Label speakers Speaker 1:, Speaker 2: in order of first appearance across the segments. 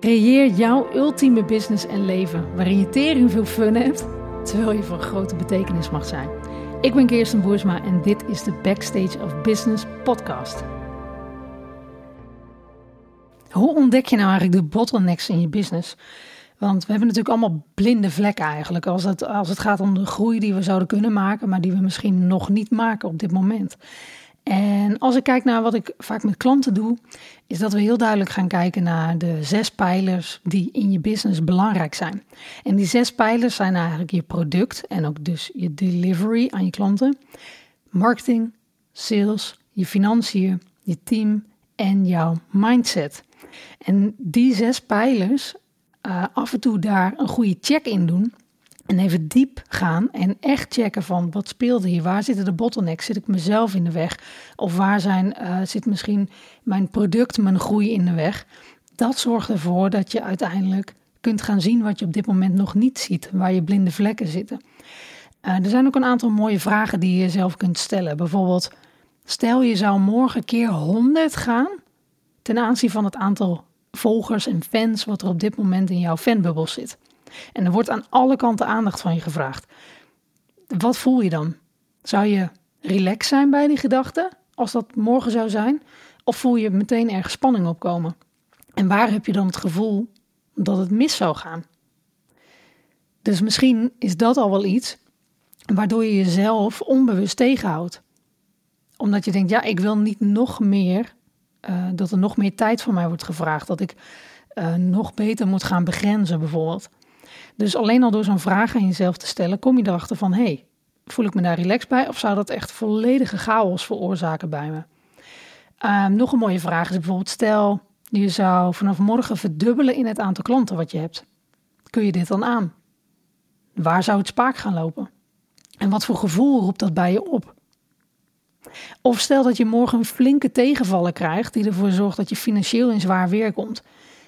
Speaker 1: Creëer jouw ultieme business en leven waarin je tering veel fun hebt, terwijl je van grote betekenis mag zijn. Ik ben Kirsten Boersma en dit is de Backstage of Business podcast. Hoe ontdek je nou eigenlijk de bottlenecks in je business? Want we hebben natuurlijk allemaal blinde vlekken eigenlijk als het, als het gaat om de groei die we zouden kunnen maken, maar die we misschien nog niet maken op dit moment. En als ik kijk naar wat ik vaak met klanten doe, is dat we heel duidelijk gaan kijken naar de zes pijlers die in je business belangrijk zijn. En die zes pijlers zijn eigenlijk je product en ook dus je delivery aan je klanten, marketing, sales, je financiën, je team en jouw mindset. En die zes pijlers, uh, af en toe daar een goede check in doen, en even diep gaan en echt checken van wat speelde hier? Waar zitten de bottlenecks? Zit ik mezelf in de weg? Of waar zijn, uh, zit misschien mijn product, mijn groei in de weg? Dat zorgt ervoor dat je uiteindelijk kunt gaan zien wat je op dit moment nog niet ziet, waar je blinde vlekken zitten. Uh, er zijn ook een aantal mooie vragen die je jezelf kunt stellen. Bijvoorbeeld, stel je zou morgen keer 100 gaan ten aanzien van het aantal volgers en fans wat er op dit moment in jouw fanbubbel zit. En er wordt aan alle kanten aandacht van je gevraagd. Wat voel je dan? Zou je relaxed zijn bij die gedachte, als dat morgen zou zijn? Of voel je meteen ergens spanning opkomen? En waar heb je dan het gevoel dat het mis zou gaan? Dus misschien is dat al wel iets waardoor je jezelf onbewust tegenhoudt. Omdat je denkt, ja, ik wil niet nog meer, uh, dat er nog meer tijd van mij wordt gevraagd. Dat ik uh, nog beter moet gaan begrenzen bijvoorbeeld. Dus alleen al door zo'n vraag aan jezelf te stellen, kom je erachter van: hé, hey, voel ik me daar relaxed bij of zou dat echt volledige chaos veroorzaken bij me? Um, nog een mooie vraag is bijvoorbeeld: stel je zou vanaf morgen verdubbelen in het aantal klanten wat je hebt. Kun je dit dan aan? Waar zou het spaak gaan lopen? En wat voor gevoel roept dat bij je op? Of stel dat je morgen een flinke tegenvaller krijgt die ervoor zorgt dat je financieel in zwaar weer komt.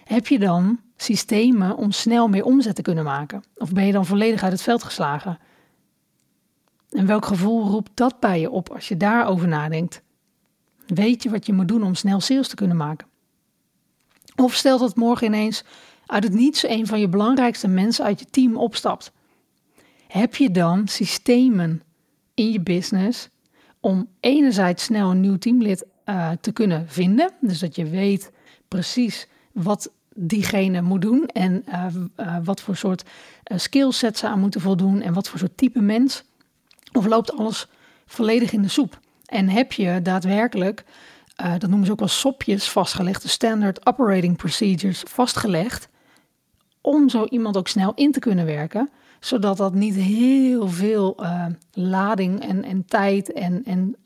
Speaker 1: Heb je dan systemen om snel meer omzet te kunnen maken? Of ben je dan volledig uit het veld geslagen? En welk gevoel roept dat bij je op als je daarover nadenkt? Weet je wat je moet doen om snel sales te kunnen maken? Of stel dat morgen ineens uit het niets een van je belangrijkste mensen uit je team opstapt. Heb je dan systemen in je business om enerzijds snel een nieuw teamlid uh, te kunnen vinden? Dus dat je weet precies wat diegene moet doen en uh, uh, wat voor soort uh, skillset ze aan moeten voldoen en wat voor soort type mens? Of loopt alles volledig in de soep? En heb je daadwerkelijk, dat noemen ze ook wel sopjes vastgelegd, de standard operating procedures vastgelegd, om zo iemand ook snel in te kunnen werken, zodat dat niet heel veel lading en, en tijd en, en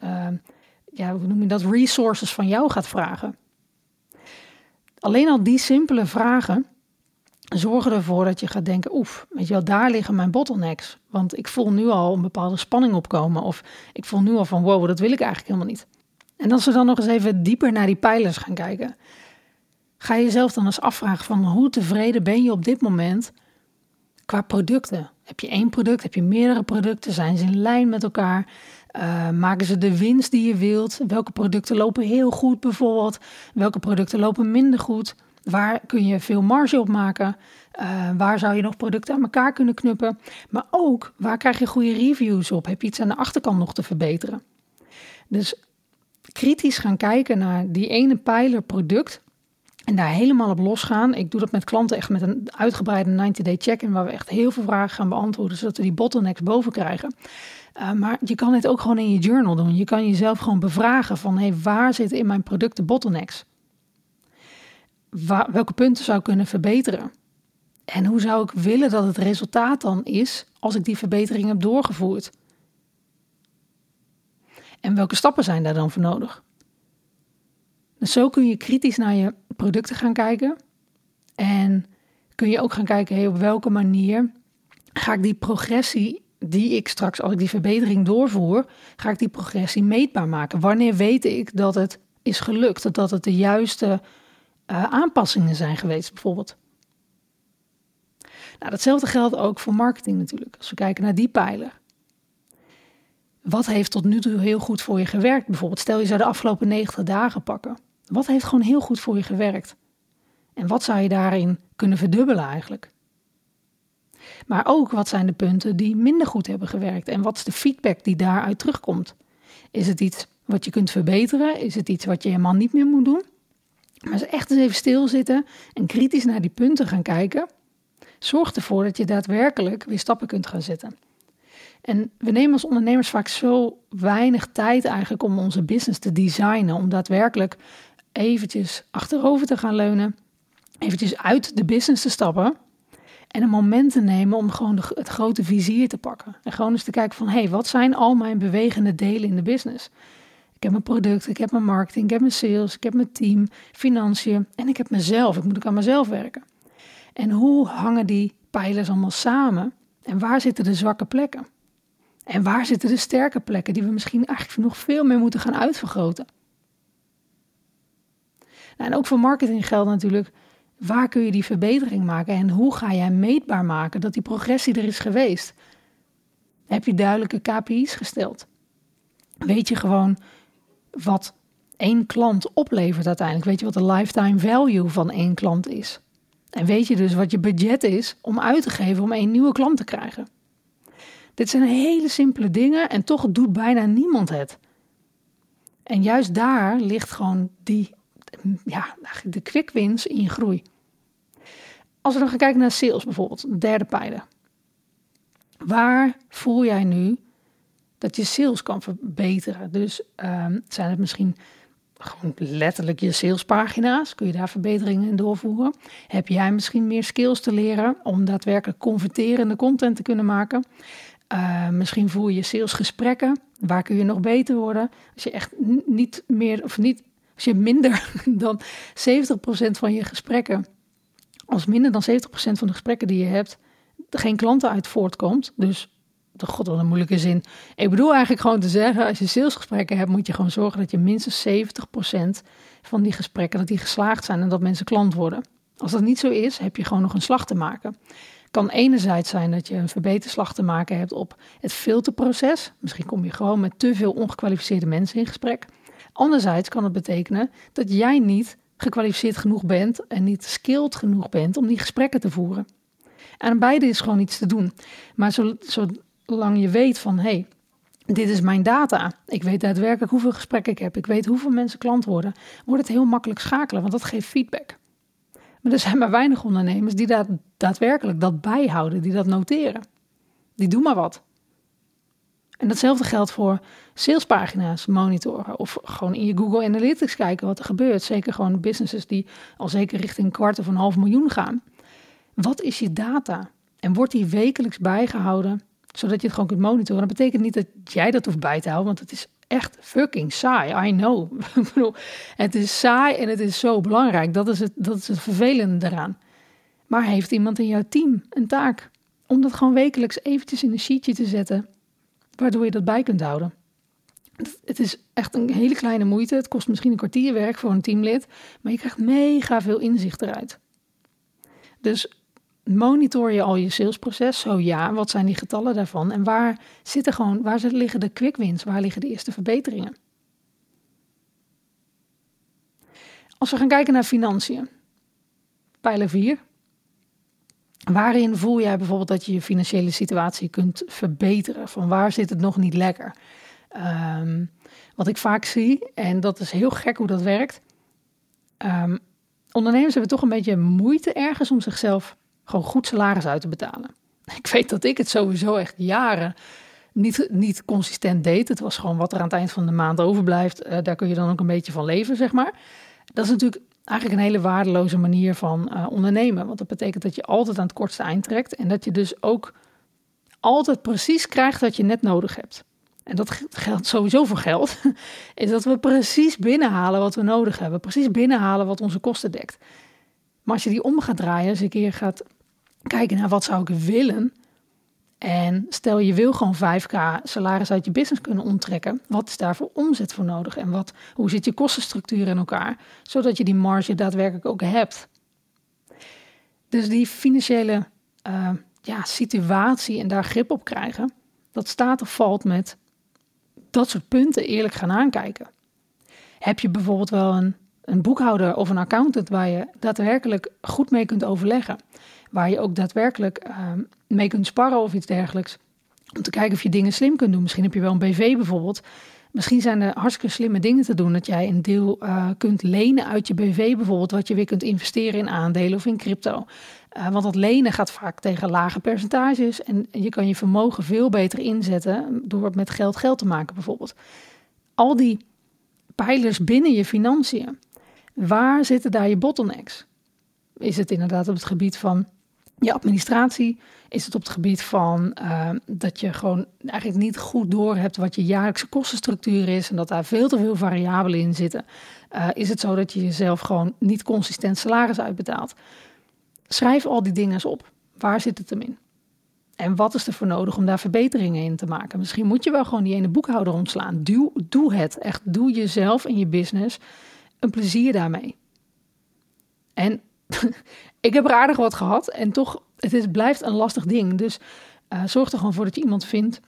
Speaker 1: ja, hoe noem je dat, resources van jou gaat vragen. Alleen al die simpele vragen zorgen ervoor dat je gaat denken: oef, weet je wel, daar liggen mijn bottlenecks. Want ik voel nu al een bepaalde spanning opkomen. Of ik voel nu al van: wow, dat wil ik eigenlijk helemaal niet. En als we dan nog eens even dieper naar die pijlers gaan kijken, ga je jezelf dan eens afvragen: van hoe tevreden ben je op dit moment qua producten? Heb je één product? Heb je meerdere producten? Zijn ze in lijn met elkaar? Uh, maken ze de winst die je wilt? Welke producten lopen heel goed bijvoorbeeld? Welke producten lopen minder goed? Waar kun je veel marge op maken? Uh, waar zou je nog producten aan elkaar kunnen knuppen? Maar ook, waar krijg je goede reviews op? Heb je iets aan de achterkant nog te verbeteren? Dus kritisch gaan kijken naar die ene pijler product en daar helemaal op losgaan. Ik doe dat met klanten echt met een uitgebreide 90-day check-in waar we echt heel veel vragen gaan beantwoorden, zodat we die bottlenecks boven krijgen. Uh, maar je kan dit ook gewoon in je journal doen. Je kan jezelf gewoon bevragen van hey, waar zitten in mijn producten bottlenecks? Welke punten zou ik kunnen verbeteren? En hoe zou ik willen dat het resultaat dan is als ik die verbetering heb doorgevoerd? En welke stappen zijn daar dan voor nodig? Dus zo kun je kritisch naar je producten gaan kijken. En kun je ook gaan kijken, hey, op welke manier ga ik die progressie die ik straks, als ik die verbetering doorvoer, ga ik die progressie meetbaar maken. Wanneer weet ik dat het is gelukt, dat het de juiste uh, aanpassingen zijn geweest, bijvoorbeeld. Nou, datzelfde geldt ook voor marketing natuurlijk. Als we kijken naar die pijler. Wat heeft tot nu toe heel goed voor je gewerkt? Bijvoorbeeld, stel je zou de afgelopen 90 dagen pakken. Wat heeft gewoon heel goed voor je gewerkt? En wat zou je daarin kunnen verdubbelen eigenlijk? Maar ook wat zijn de punten die minder goed hebben gewerkt en wat is de feedback die daaruit terugkomt? Is het iets wat je kunt verbeteren? Is het iets wat je helemaal niet meer moet doen? Maar eens echt eens even stilzitten en kritisch naar die punten gaan kijken, zorgt ervoor dat je daadwerkelijk weer stappen kunt gaan zetten. En we nemen als ondernemers vaak zo weinig tijd eigenlijk om onze business te designen, om daadwerkelijk eventjes achterover te gaan leunen, eventjes uit de business te stappen en een moment te nemen om gewoon het grote vizier te pakken. En gewoon eens te kijken van, hé, hey, wat zijn al mijn bewegende delen in de business? Ik heb mijn product, ik heb mijn marketing, ik heb mijn sales, ik heb mijn team, financiën en ik heb mezelf. Ik moet ook aan mezelf werken. En hoe hangen die pijlers allemaal samen? En waar zitten de zwakke plekken? En waar zitten de sterke plekken die we misschien eigenlijk nog veel meer moeten gaan uitvergroten? Nou, en ook voor marketing geldt natuurlijk, waar kun je die verbetering maken en hoe ga jij meetbaar maken dat die progressie er is geweest? Heb je duidelijke KPI's gesteld? Weet je gewoon wat één klant oplevert uiteindelijk? Weet je wat de lifetime value van één klant is? En weet je dus wat je budget is om uit te geven om één nieuwe klant te krijgen? Dit zijn hele simpele dingen en toch doet bijna niemand het. En juist daar ligt gewoon die, ja, de quick wins in je groei. Als we dan gaan kijken naar sales bijvoorbeeld, de derde pijler. Waar voel jij nu dat je sales kan verbeteren? Dus um, zijn het misschien gewoon letterlijk je salespagina's? Kun je daar verbeteringen in doorvoeren? Heb jij misschien meer skills te leren om daadwerkelijk converterende content te kunnen maken? Uh, misschien voer je salesgesprekken. Waar kun je nog beter worden? Als je echt niet meer of niet, als je minder dan 70% van je gesprekken, als minder dan 70% van de gesprekken die je hebt, geen klanten uit voortkomt. Dus, de god, wat een moeilijke zin. Ik bedoel eigenlijk gewoon te zeggen, als je salesgesprekken hebt, moet je gewoon zorgen dat je minstens 70% van die gesprekken, dat die geslaagd zijn en dat mensen klant worden. Als dat niet zo is, heb je gewoon nog een slag te maken kan enerzijds zijn dat je een verbeterslag te maken hebt op het filterproces. Misschien kom je gewoon met te veel ongekwalificeerde mensen in gesprek. Anderzijds kan het betekenen dat jij niet gekwalificeerd genoeg bent en niet skilled genoeg bent om die gesprekken te voeren. En aan beide is gewoon iets te doen. Maar zolang je weet van hé, hey, dit is mijn data. Ik weet daadwerkelijk hoeveel gesprekken ik heb. Ik weet hoeveel mensen klant worden. Wordt het heel makkelijk schakelen, want dat geeft feedback. Maar er zijn maar weinig ondernemers die daadwerkelijk dat bijhouden, die dat noteren. Die doen maar wat. En datzelfde geldt voor salespagina's monitoren of gewoon in je Google Analytics kijken wat er gebeurt. Zeker gewoon businesses die al zeker richting een kwart of een half miljoen gaan. Wat is je data? En wordt die wekelijks bijgehouden, zodat je het gewoon kunt monitoren? Dat betekent niet dat jij dat hoeft bij te houden, want het is echt fucking saai. I know. het is saai en het is zo belangrijk. Dat is het, dat is het vervelende eraan. Maar heeft iemand in jouw team een taak om dat gewoon wekelijks eventjes in een sheetje te zetten, waardoor je dat bij kunt houden? Het is echt een hele kleine moeite. Het kost misschien een kwartier werk voor een teamlid, maar je krijgt mega veel inzicht eruit. Dus Monitor je al je salesproces? Zo ja, wat zijn die getallen daarvan? En waar zitten gewoon, waar liggen de quick wins? Waar liggen de eerste verbeteringen? Als we gaan kijken naar financiën. Pijler 4. Waarin voel jij bijvoorbeeld dat je je financiële situatie kunt verbeteren? Van waar zit het nog niet lekker? Um, wat ik vaak zie, en dat is heel gek hoe dat werkt. Um, ondernemers hebben toch een beetje moeite ergens om zichzelf gewoon goed salaris uit te betalen. Ik weet dat ik het sowieso echt jaren niet, niet consistent deed. Het was gewoon wat er aan het eind van de maand overblijft. Uh, daar kun je dan ook een beetje van leven, zeg maar. Dat is natuurlijk eigenlijk een hele waardeloze manier van uh, ondernemen. Want dat betekent dat je altijd aan het kortste eind trekt. En dat je dus ook altijd precies krijgt wat je net nodig hebt. En dat geldt sowieso voor geld. Is dat we precies binnenhalen wat we nodig hebben. Precies binnenhalen wat onze kosten dekt. Maar als je die om gaat draaien, als een keer gaat kijken naar wat zou ik willen. En stel je wil gewoon 5k salaris uit je business kunnen onttrekken. Wat is daar voor omzet voor nodig? En wat, hoe zit je kostenstructuur in elkaar? Zodat je die marge daadwerkelijk ook hebt. Dus die financiële uh, ja, situatie en daar grip op krijgen. Dat staat of valt met dat soort punten eerlijk gaan aankijken. Heb je bijvoorbeeld wel een Een boekhouder of een accountant waar je daadwerkelijk goed mee kunt overleggen. Waar je ook daadwerkelijk ehm, mee kunt sparren of iets dergelijks. Om te kijken of je dingen slim kunt doen. Misschien heb je wel een BV bijvoorbeeld. Misschien zijn er hartstikke slimme dingen te doen. Dat jij een deel uh, kunt lenen uit je BV bijvoorbeeld. Wat je weer kunt investeren in aandelen of in crypto. Uh, want dat lenen gaat vaak tegen lage percentages. En je kan je vermogen veel beter inzetten door met geld geld te maken bijvoorbeeld. Al die pijlers binnen je financiën. Waar zitten daar je bottlenecks? Is het inderdaad op het gebied van je administratie? Is het op het gebied van uh, dat je gewoon eigenlijk niet goed door hebt wat je jaarlijkse kostenstructuur is en dat daar veel te veel variabelen in zitten? Uh, is het zo dat je jezelf gewoon niet consistent salaris uitbetaalt? Schrijf al die dingen eens op. Waar zit het hem in? En wat is er voor nodig om daar verbeteringen in te maken? Misschien moet je wel gewoon die ene boekhouder ontslaan. Doe het. Echt, doe jezelf en je business een plezier daarmee. En ik heb er aardig wat gehad en toch, het is, blijft een lastig ding. Dus uh, zorg er gewoon voor dat je iemand vindt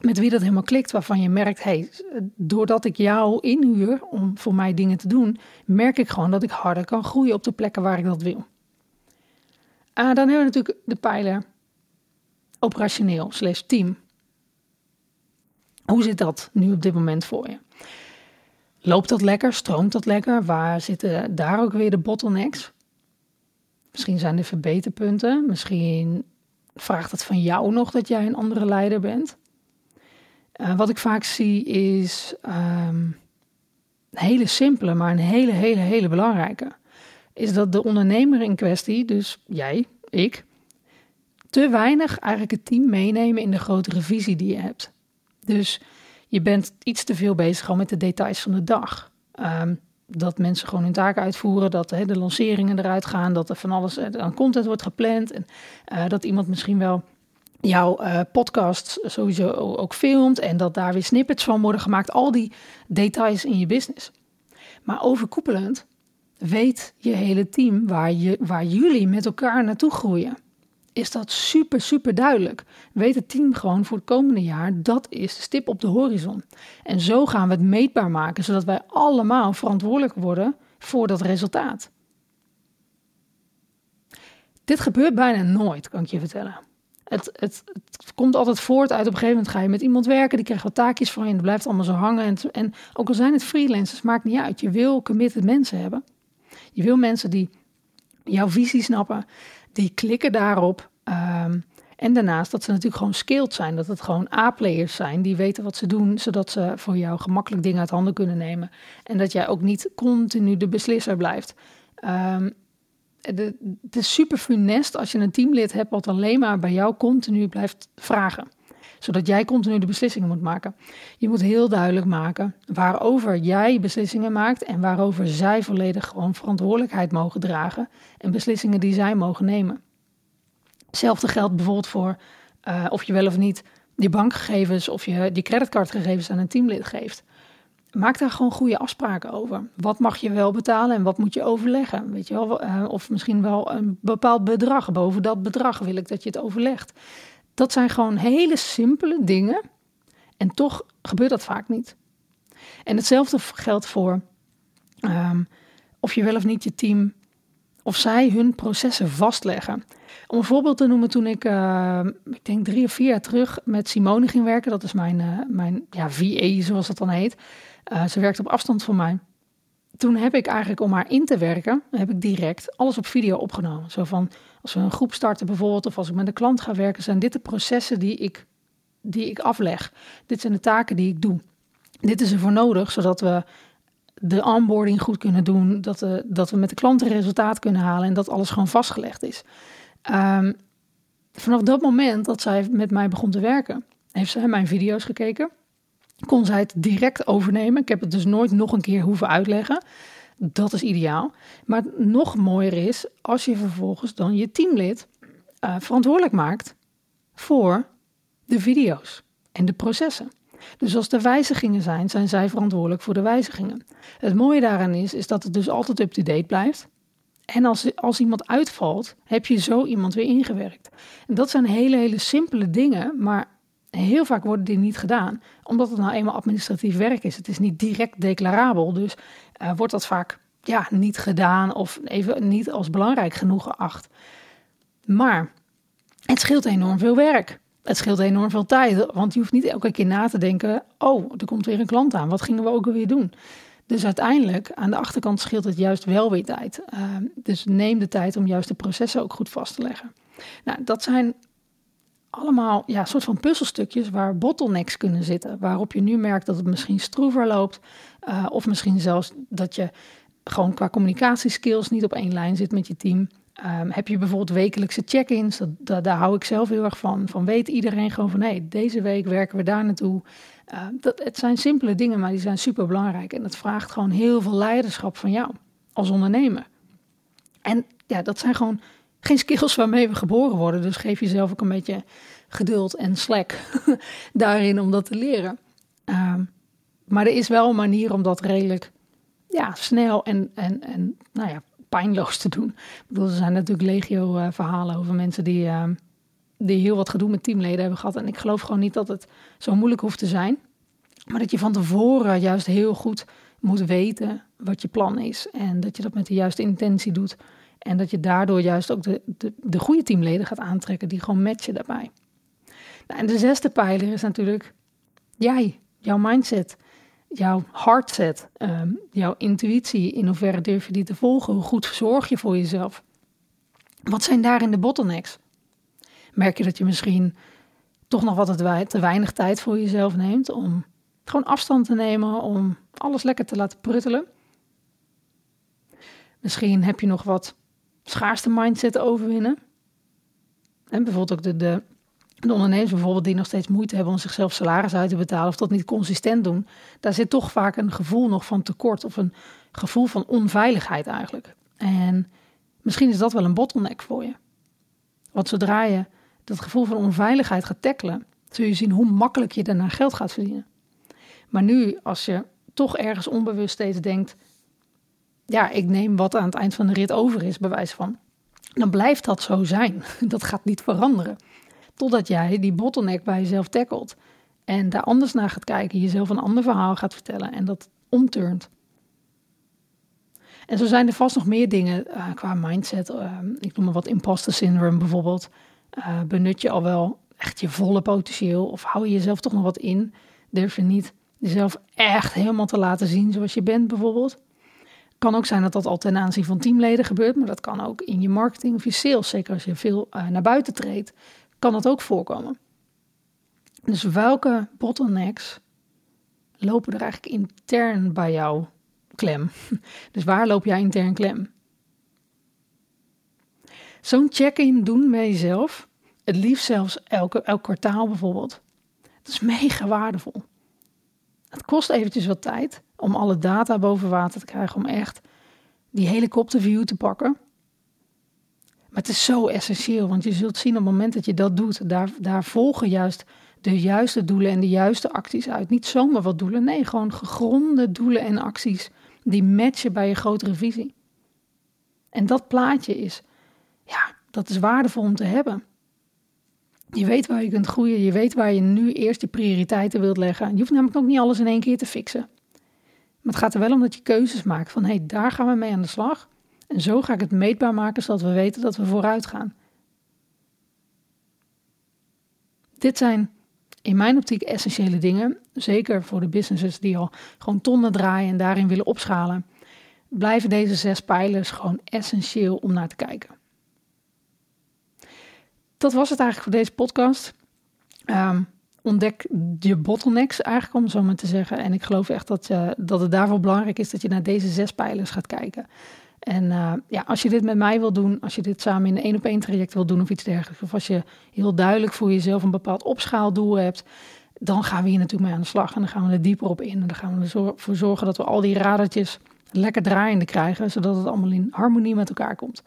Speaker 1: met wie dat helemaal klikt, waarvan je merkt, hey, doordat ik jou inhuur om voor mij dingen te doen, merk ik gewoon dat ik harder kan groeien op de plekken waar ik dat wil. Uh, dan hebben we natuurlijk de pijler operationeel slash team. Hoe zit dat nu op dit moment voor je? Loopt dat lekker? Stroomt dat lekker? Waar zitten daar ook weer de bottlenecks? Misschien zijn er verbeterpunten. Misschien vraagt het van jou nog dat jij een andere leider bent. Uh, wat ik vaak zie is um, een hele simpele, maar een hele, hele, hele belangrijke. Is dat de ondernemer in kwestie, dus jij, ik, te weinig eigenlijk het team meenemen in de grotere visie die je hebt. Dus je bent iets te veel bezig gewoon met de details van de dag. Um, dat mensen gewoon hun taken uitvoeren, dat hè, de lanceringen eruit gaan, dat er van alles aan content wordt gepland en uh, dat iemand misschien wel jouw uh, podcast sowieso ook filmt en dat daar weer snippets van worden gemaakt. Al die details in je business. Maar overkoepelend weet je hele team waar, je, waar jullie met elkaar naartoe groeien is dat super, super duidelijk. Weet het team gewoon voor het komende jaar, dat is de stip op de horizon. En zo gaan we het meetbaar maken, zodat wij allemaal verantwoordelijk worden voor dat resultaat. Dit gebeurt bijna nooit, kan ik je vertellen. Het, het, het, komt altijd voort uit op een gegeven moment ga je met iemand werken, die krijgt wat taakjes van je en dat blijft allemaal zo hangen. En, en ook al zijn het freelancers, maakt niet uit. Je wil committed mensen hebben. Je wil mensen die jouw visie snappen, die klikken daarop. Um, en daarnaast dat ze natuurlijk gewoon skilled zijn. Dat het gewoon A-players zijn die weten wat ze doen, zodat ze voor jou gemakkelijk dingen uit handen kunnen nemen. En dat jij ook niet continu de beslisser blijft. Um, de, het is super funest als je een teamlid hebt wat alleen maar bij jou continu blijft vragen zodat jij continu de beslissingen moet maken. Je moet heel duidelijk maken waarover jij beslissingen maakt en waarover zij volledig gewoon verantwoordelijkheid mogen dragen en beslissingen die zij mogen nemen. Hetzelfde geldt bijvoorbeeld voor uh, of je wel of niet die bankgegevens of je die creditcardgegevens aan een teamlid geeft. Maak daar gewoon goede afspraken over. Wat mag je wel betalen en wat moet je overleggen? Weet je wel? Uh, of misschien wel een bepaald bedrag. Boven dat bedrag wil ik dat je het overlegt. Dat zijn gewoon hele simpele dingen. En toch gebeurt dat vaak niet. En hetzelfde geldt voor um, of je wel of niet je team, of zij hun processen vastleggen. Om een voorbeeld te noemen, toen ik, uh, ik denk drie of vier jaar terug met Simone ging werken, dat is mijn, uh, mijn ja, VA zoals dat dan heet. Uh, ze werkt op afstand van mij. Toen heb ik eigenlijk om haar in te werken, heb ik direct alles op video opgenomen. Zo van, als we een groep starten bijvoorbeeld, of als ik met een klant ga werken, zijn dit de processen die ik, die ik afleg. Dit zijn de taken die ik doe. Dit is er voor nodig, zodat we de onboarding goed kunnen doen, dat, we, dat we met de klanten resultaat kunnen halen en dat alles gewoon vastgelegd is. Um, vanaf dat moment dat zij met mij begon te werken, heeft zij mijn video's gekeken. Kon zij het direct overnemen. Ik heb het dus nooit nog een keer hoeven uitleggen. Dat is ideaal. Maar nog mooier is als je vervolgens dan je teamlid uh, verantwoordelijk maakt voor de video's en de processen. Dus als er wijzigingen zijn, zijn zij verantwoordelijk voor de wijzigingen. Het mooie daaraan is, is dat het dus altijd up-to-date blijft. En als, als iemand uitvalt, heb je zo iemand weer ingewerkt. En dat zijn hele, hele simpele dingen, maar heel vaak worden die niet gedaan, omdat het nou eenmaal administratief werk is. Het is niet direct declarabel, dus uh, wordt dat vaak ja, niet gedaan of even niet als belangrijk genoeg geacht. Maar het scheelt enorm veel werk. Het scheelt enorm veel tijd, want je hoeft niet elke keer na te denken: oh, er komt weer een klant aan. Wat gingen we ook alweer doen? Dus uiteindelijk, aan de achterkant scheelt het juist wel weer tijd. Ehm, dus neem de tijd om juist de processen ook goed vast te leggen. Nou, dat zijn allemaal ja, soort van puzzelstukjes waar bottlenecks kunnen zitten. Waarop je nu merkt dat het misschien stroever loopt. Uh, of misschien zelfs dat je gewoon qua communicatieskills niet op één lijn zit met je team. Um, heb je bijvoorbeeld wekelijkse check-ins? Dat, daar hou ik zelf heel erg van. Van weet iedereen gewoon van hé, deze week werken we daar naartoe. Uh, dat, het zijn simpele dingen, maar die zijn super belangrijk. En het vraagt gewoon heel veel leiderschap van jou als ondernemer. En ja, dat zijn gewoon geen skills waarmee we geboren worden. Dus geef jezelf ook een beetje geduld en slack daarin om dat te leren. Uh, maar er is wel een manier om dat redelijk ja, snel en, en, en nou ja, pijnloos te doen. Ik bedoel, er zijn natuurlijk legio uh, verhalen over mensen die, uh, die heel wat gedoe met teamleden hebben gehad. En ik geloof gewoon niet dat het zo moeilijk hoeft te zijn. Maar dat je van tevoren juist heel goed moet weten wat je plan is. En dat je dat met de juiste intentie doet. En dat je daardoor juist ook de, de, de goede teamleden gaat aantrekken die gewoon matchen daarbij. Nou, en de zesde pijler is natuurlijk jij, jouw mindset jouw heartset, um, jouw intuïtie, in hoeverre durf je die te volgen? Hoe goed zorg je voor jezelf? Wat zijn daarin de bottlenecks? Merk je dat je misschien toch nog wat te weinig tijd voor jezelf neemt om gewoon afstand te nemen, om alles lekker te laten pruttelen? Misschien heb je nog wat schaarste mindset overwinnen. En bijvoorbeeld ook de, de de ondernemers bijvoorbeeld die nog steeds moeite hebben om zichzelf salaris uit te betalen of dat niet consistent doen, daar zit toch vaak een gevoel nog van tekort of een gevoel van onveiligheid eigenlijk. En misschien is dat wel een bottleneck voor je. Want zodra je dat gevoel van onveiligheid gaat tackelen, zul je zien hoe makkelijk je daarna geld gaat verdienen. Maar nu, als je toch ergens onbewust steeds denkt, ja, ik neem wat aan het eind van de rit over is, bewijs van, dan blijft dat zo zijn. Dat gaat niet veranderen. Totdat jij die bottleneck bij jezelf tackelt. En daar anders naar gaat kijken, jezelf een ander verhaal gaat vertellen en dat omturnt. En zo zijn er vast nog meer dingen uh, qua mindset. Uh, ik noem maar wat imposter syndrome bijvoorbeeld. Uh, benut je al wel echt je volle potentieel of hou je jezelf toch nog wat in? Durf je niet jezelf echt helemaal te laten zien zoals je bent bijvoorbeeld? Kan ook zijn dat dat al ten aanzien van teamleden gebeurt, maar dat kan ook in je marketing of je sales. Zeker als je veel naar buiten treedt, kan dat ook voorkomen. Dus welke bottlenecks lopen er eigenlijk intern bij jou klem? Dus waar loop jij intern klem? Zo'n check-in doen bij jezelf, het liefst zelfs elke, elk kwartaal bijvoorbeeld, dat is mega waardevol. Het kost eventjes wat tijd om alle data boven water te krijgen, om echt die helikopterview te pakken. Maar het is zo essentieel, want je zult zien op het moment dat je dat doet, daar, daar volgen juist de juiste doelen en de juiste acties uit. Niet zomaar wat doelen, nee, gewoon gegronde doelen en acties die matchen bij je grotere visie. En dat plaatje is, ja, dat is waardevol om te hebben. Je weet waar je kunt groeien, je weet waar je nu eerst je prioriteiten wilt leggen. Je hoeft namelijk ook niet alles in één keer te fixen. Maar het gaat er wel om dat je keuzes maakt van hé, hey, daar gaan we mee aan de slag. En zo ga ik het meetbaar maken zodat we weten dat we vooruit gaan. Dit zijn in mijn optiek essentiële dingen, zeker voor de businesses die al gewoon tonnen draaien en daarin willen opschalen. Blijven deze zes pijlers gewoon essentieel om naar te kijken. Dat was het eigenlijk voor deze podcast. Um, ontdek je bottlenecks eigenlijk, om zo maar te zeggen. En ik geloof echt dat, uh, dat het daarvoor belangrijk is dat je naar deze zes pijlers gaat kijken. En uh, ja, als je dit met mij wil doen, als je dit samen in een één op één traject wil doen of iets dergelijks, of als je heel duidelijk voor jezelf een bepaald opschaaldoel hebt, dan gaan we hier natuurlijk mee aan de slag en dan gaan we er dieper op in en dan gaan we ervoor zorgen dat we al die radertjes lekker draaiende krijgen, zodat het allemaal in harmonie met elkaar komt.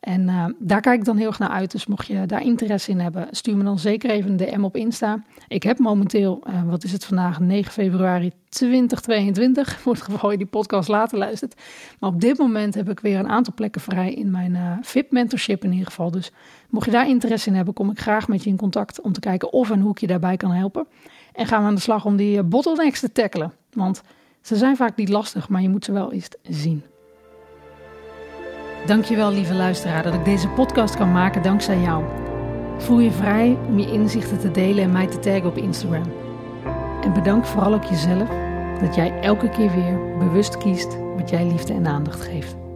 Speaker 1: En uh, daar kijk ik dan heel erg naar uit. Dus mocht je daar interesse in hebben, stuur me dan zeker even een DM op Insta. Ik heb momenteel, uh, wat is het vandaag, 9 februari 2022, voor het geval je die podcast later luistert. Maar op dit moment heb ik weer een aantal plekken vrij in mijn uh, VIP mentorship in ieder geval. Dus mocht je daar interesse in hebben, kom ik graag met je in contact om te kijken of en hoe ik je daarbij kan helpen. En gaan we aan de slag om die bottlenecks te tackelen. Want ze zijn vaak niet lastig, maar je moet ze wel eens zien. Dankjewel lieve luisteraar dat ik deze podcast kan maken dankzij jou. Voel je vrij om je inzichten te delen en mij te taggen op Instagram. En bedank vooral ook jezelf dat jij elke keer weer bewust kiest wat jij liefde en aandacht geeft.